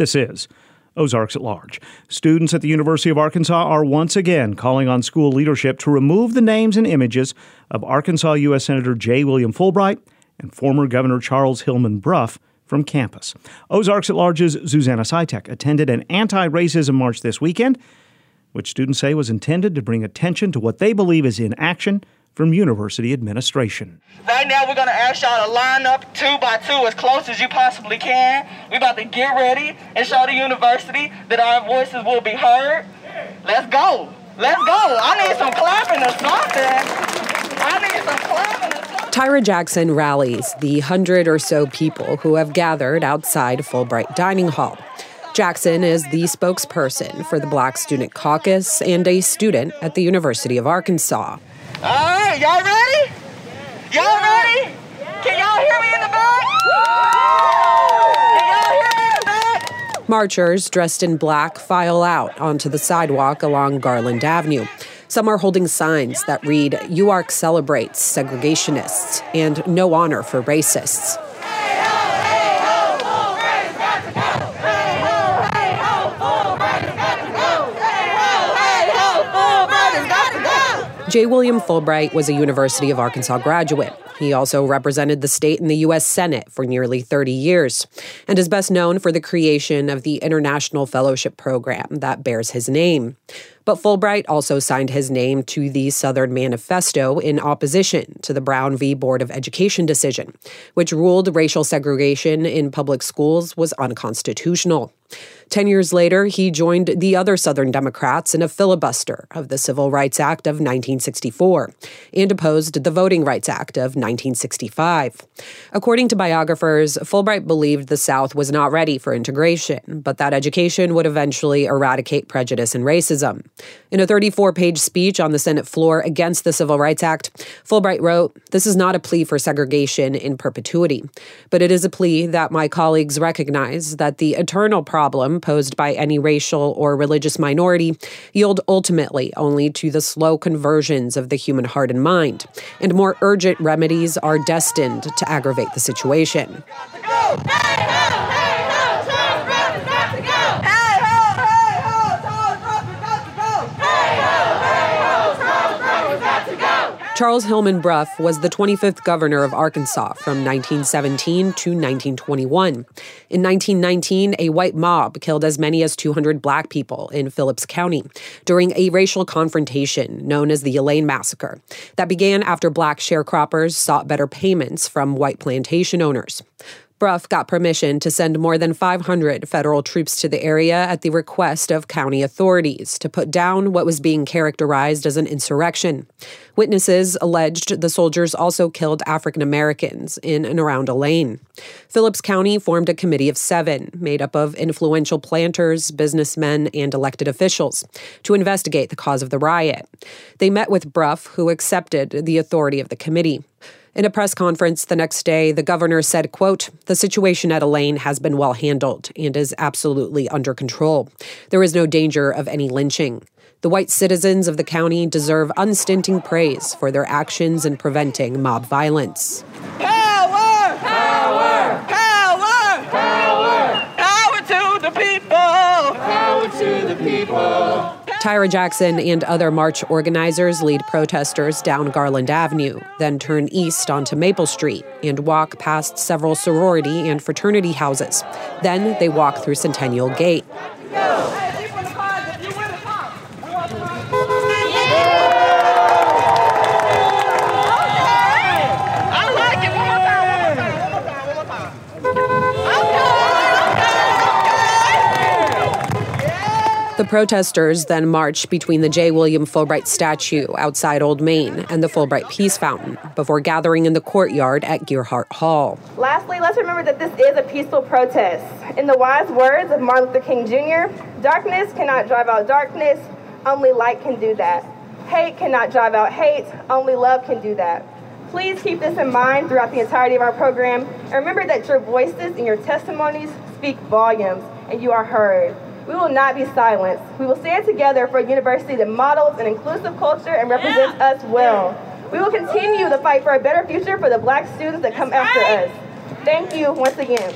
This is Ozarks at Large. Students at the University of Arkansas are once again calling on school leadership to remove the names and images of Arkansas U.S. Senator J. William Fulbright and former Governor Charles Hillman Brough from campus. Ozarks at Large's Susanna Sitek attended an anti racism march this weekend, which students say was intended to bring attention to what they believe is inaction from university administration. Right now, we're going to ask y'all to line up two by two as close as you possibly can. We're about to get ready and show the university that our voices will be heard. Let's go. Let's go. I need some clapping or something. I need some clapping or something. Tyra Jackson rallies the hundred or so people who have gathered outside Fulbright Dining Hall. Jackson is the spokesperson for the Black Student Caucus and a student at the University of Arkansas. All right, y'all ready? Y'all ready? Can y'all hear me in the back? Can y'all hear me in the back? Marchers dressed in black file out onto the sidewalk along Garland Avenue. Some are holding signs that read, UARK celebrates segregationists and no honor for racists. J. William Fulbright was a University of Arkansas graduate. He also represented the state in the U.S. Senate for nearly 30 years and is best known for the creation of the International Fellowship Program that bears his name. But Fulbright also signed his name to the Southern Manifesto in opposition to the Brown v. Board of Education decision, which ruled racial segregation in public schools was unconstitutional. Ten years later, he joined the other Southern Democrats in a filibuster of the Civil Rights Act of 1964 and opposed the Voting Rights Act of 1965. According to biographers, Fulbright believed the South was not ready for integration, but that education would eventually eradicate prejudice and racism. In a 34 page speech on the Senate floor against the Civil Rights Act, Fulbright wrote, This is not a plea for segregation in perpetuity, but it is a plea that my colleagues recognize that the eternal problem posed by any racial or religious minority yield ultimately only to the slow conversions of the human heart and mind, and more urgent remedies are destined to aggravate the situation. Charles Hillman Brough was the 25th governor of Arkansas from 1917 to 1921. In 1919, a white mob killed as many as 200 black people in Phillips County during a racial confrontation known as the Elaine Massacre that began after black sharecroppers sought better payments from white plantation owners. Brough got permission to send more than 500 federal troops to the area at the request of county authorities to put down what was being characterized as an insurrection. Witnesses alleged the soldiers also killed African Americans in and around Elaine. Phillips County formed a committee of seven, made up of influential planters, businessmen, and elected officials, to investigate the cause of the riot. They met with Brough, who accepted the authority of the committee. In a press conference the next day, the governor said, quote, "The situation at Elaine has been well handled and is absolutely under control. There is no danger of any lynching. The white citizens of the county deserve unstinting praise for their actions in preventing mob violence." Power! Power! Power! Power! Power to the people! Power to the people! Tyra Jackson and other march organizers lead protesters down Garland Avenue, then turn east onto Maple Street and walk past several sorority and fraternity houses. Then they walk through Centennial Gate. I The protesters then marched between the J. William Fulbright statue outside Old Main and the Fulbright Peace Fountain before gathering in the courtyard at Gearhart Hall. Lastly, let's remember that this is a peaceful protest. In the wise words of Martin Luther King Jr., darkness cannot drive out darkness, only light can do that. Hate cannot drive out hate, only love can do that. Please keep this in mind throughout the entirety of our program, and remember that your voices and your testimonies speak volumes, and you are heard. We will not be silenced. We will stand together for a university that models an inclusive culture and represents us well. We will continue the fight for a better future for the black students that come after us. Thank you once again.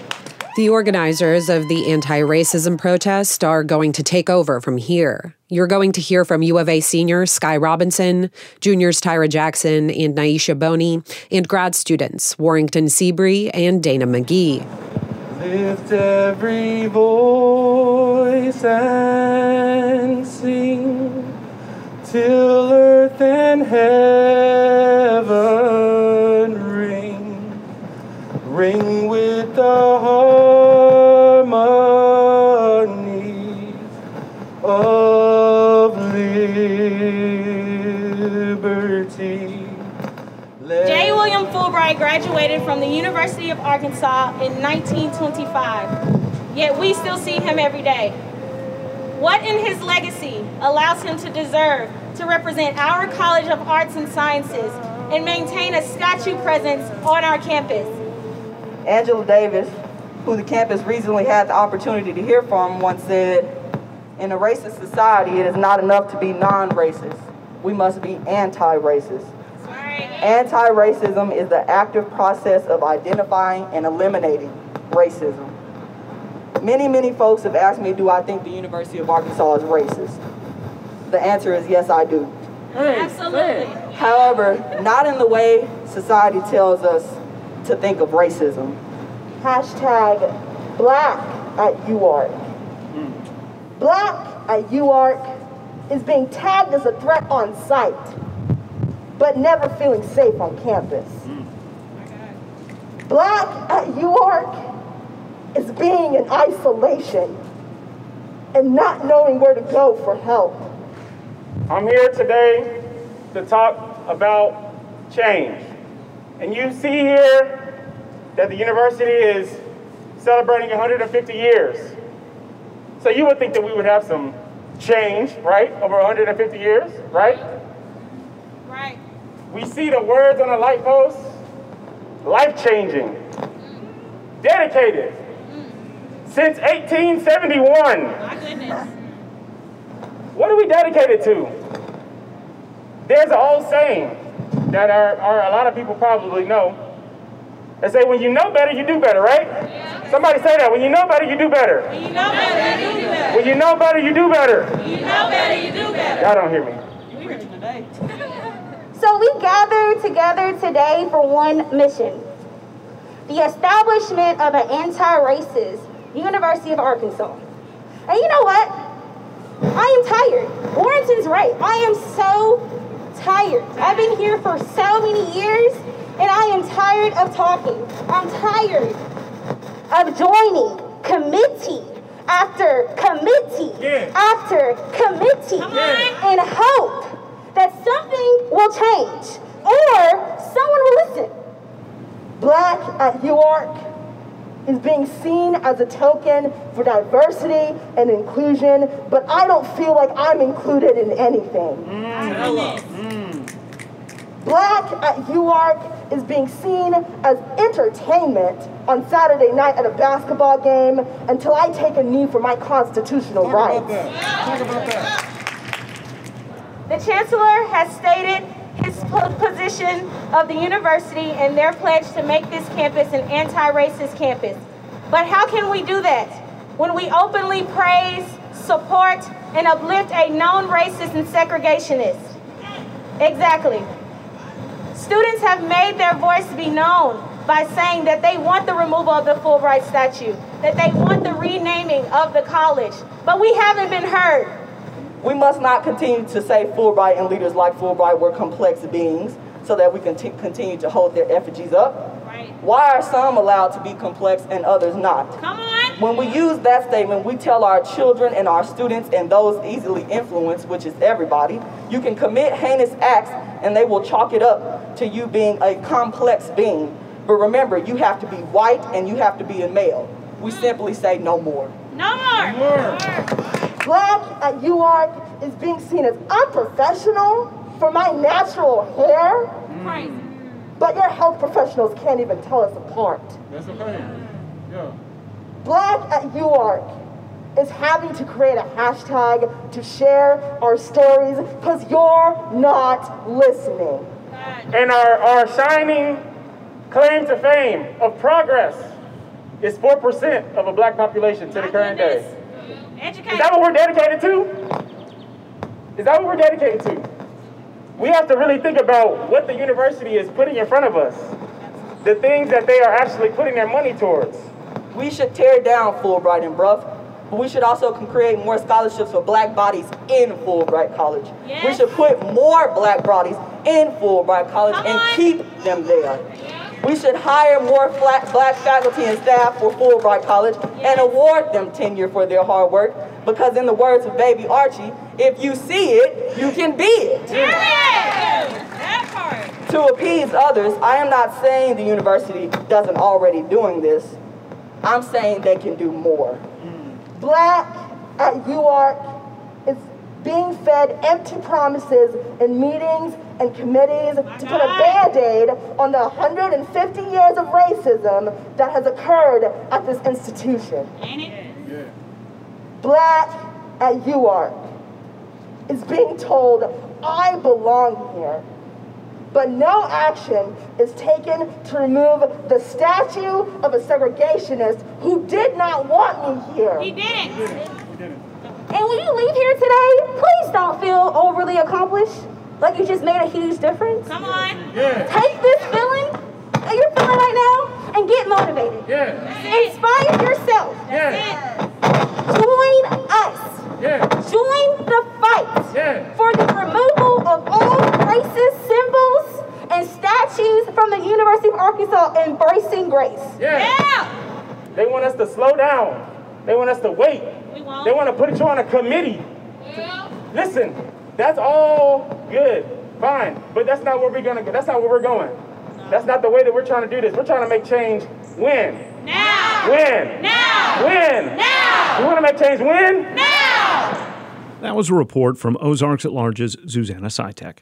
The organizers of the anti racism protest are going to take over from here. You're going to hear from U of A senior Sky Robinson, juniors Tyra Jackson and Naisha Boney, and grad students Warrington Seabree and Dana McGee. Lift every voice and 1925, yet we still see him every day. What in his legacy allows him to deserve to represent our College of Arts and Sciences and maintain a statue presence on our campus? Angela Davis, who the campus recently had the opportunity to hear from, once said, In a racist society, it is not enough to be non racist. We must be anti racist. Anti racism is the active process of identifying and eliminating racism. Many, many folks have asked me, Do I think the University of Arkansas is racist? The answer is yes, I do. Absolutely. However, not in the way society tells us to think of racism. Hashtag black at UARK. Black at UARK is being tagged as a threat on site, but never feeling safe on campus. Mm. Black at UARK is being in isolation and not knowing where to go for help. I'm here today to talk about change. And you see here that the university is celebrating 150 years. So you would think that we would have some change, right, over 150 years, right? Right. We see the words on the light post life changing, dedicated, since 1871. My goodness. What are we dedicated to? There's an old saying that our, our, a lot of people probably know. They say, when you know better, you do better, right? Somebody say that. When you know better, you do better. You know better, you do better. When you know better, you do better. You know better, you do better. Y'all don't hear me. We heard today. So we gather together today for one mission the establishment of an anti racist University of Arkansas. And you know what? I am tired. Warrington's right. I am so tired. I've been here for so many years and I am tired of talking. I'm tired of joining committee after committee Yeah. after committee on. in hope that something will change or someone will listen. Black at UARK is being seen as a token for diversity and inclusion, but I don't feel like I'm included in anything. Mm. Black at UARK is being seen as entertainment on Saturday night at a basketball game until I take a knee for my constitutional rights. The Chancellor has stated position of the university and their pledge to make this campus an anti-racist campus. But how can we do that when we openly praise, support, and uplift a known racist and segregationist? Exactly. Students have made their voice be known by saying that they want the removal of the Fulbright statue, that they want the renaming of the college, but we haven't been heard. We must not continue to say Fulbright and leaders like Fulbright were complex beings so that we can t- continue to hold their effigies up. Right. Why are some allowed to be complex and others not? Come on. When we use that statement, we tell our children and our students and those easily influenced, which is everybody, you can commit heinous acts and they will chalk it up to you being a complex being. But remember, you have to be white and you have to be a male. We mm. simply say no more. No more. Black at UARK is being seen as unprofessional for my natural hair, Right. but your health professionals can't even tell us apart. That's okay. Yeah. Black at UARK is having to create a hashtag to share our stories because you're not listening. And our, our shining claim to fame of progress is 4% of a black population to the current day. Is that what we're dedicated to? Is that what we're dedicated to? We have to really think about what the university is putting in front of us, the things that they are actually putting their money towards. We should tear down Fulbright and Brough, but we should also create more scholarships for black bodies in Fulbright College. Yes. We should put more black bodies in Fulbright College Come and on. keep them there. We should hire more black faculty and staff for Fulbright College and award them tenure for their hard work because in the words of baby Archie, if you see it, you can be it. That part. To appease others, I am not saying the university doesn't already doing this. I'm saying they can do more. Black at UARK is being fed empty promises in meetings and committees to put a band-aid on the 150 years of racism that has occurred at this institution. Black at UARK is being told, I belong here. But no action is taken to remove the statue of a segregationist who did not want me here. He didn't. And when you leave here today, please don't feel overly accomplished, like you just made a huge difference. Come on. Yeah. Take this feeling that you're feeling right now and get motivated. Yeah. Inspire yourself. Yeah. Join us. Yeah. Join the fight yeah. for the removal of all racist symbols and statues from the University of Arkansas embracing grace. Yeah. yeah. They want us to slow down. They want us to wait. We won't. They want to put you on a committee. Yeah. Listen, that's all good, fine, but that's not where we're gonna go. That's not where we're going. That's not the way that we're trying to do this. We're trying to make change when? Now. When? Now. When? Now. You want to make change when? Now. That was a report from Ozarks at Large's Susanna Sitek.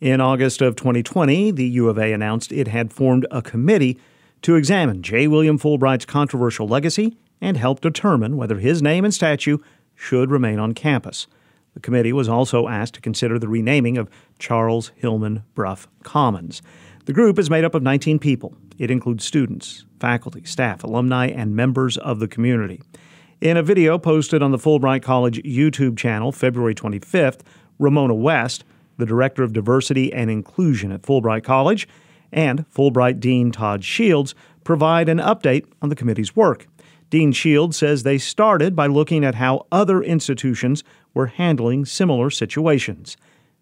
In August of 2020, the U of A announced it had formed a committee to examine J. William Fulbright's controversial legacy and help determine whether his name and statue should remain on campus. The committee was also asked to consider the renaming of Charles Hillman Brough Commons. The group is made up of 19 people. It includes students, faculty, staff, alumni, and members of the community. In a video posted on the Fulbright College YouTube channel February 25th, Ramona West, the Director of Diversity and Inclusion at Fulbright College, and Fulbright Dean Todd Shields provide an update on the committee's work. Dean Shields says they started by looking at how other institutions were handling similar situations.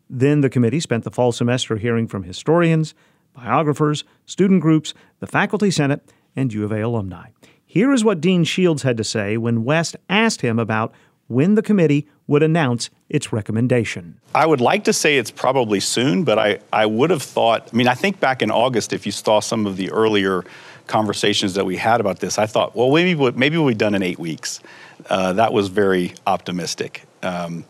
Then the committee spent the fall semester hearing from historians, biographers, student groups, the faculty senate, and U of A alumni. Here is what Dean Shields had to say when West asked him about when the committee would announce its recommendation. I would like to say it's probably soon, but I, I would have thought, I mean, I think back in August, if you saw some of the earlier conversations that we had about this, I thought, well, maybe maybe we'll be done in eight weeks. Uh, that was very optimistic. Um,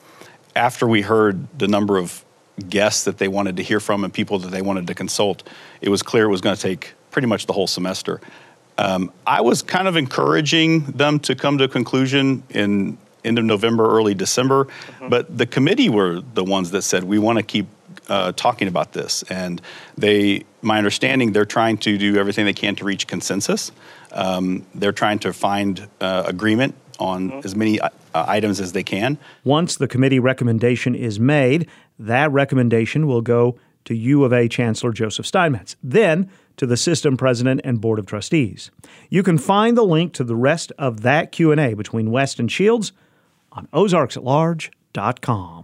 after we heard the number of guests that they wanted to hear from and people that they wanted to consult, it was clear it was going to take pretty much the whole semester. Um, I was kind of encouraging them to come to a conclusion in end of November, early December, mm-hmm. but the committee were the ones that said we want to keep uh, talking about this, and they, my understanding, they're trying to do everything they can to reach consensus. Um, they're trying to find uh, agreement on mm-hmm. as many uh, items as they can. Once the committee recommendation is made, that recommendation will go to U of A Chancellor Joseph Steinmetz, then to the system president and board of trustees. You can find the link to the rest of that Q&A between West and Shields on ozarksatlarge.com.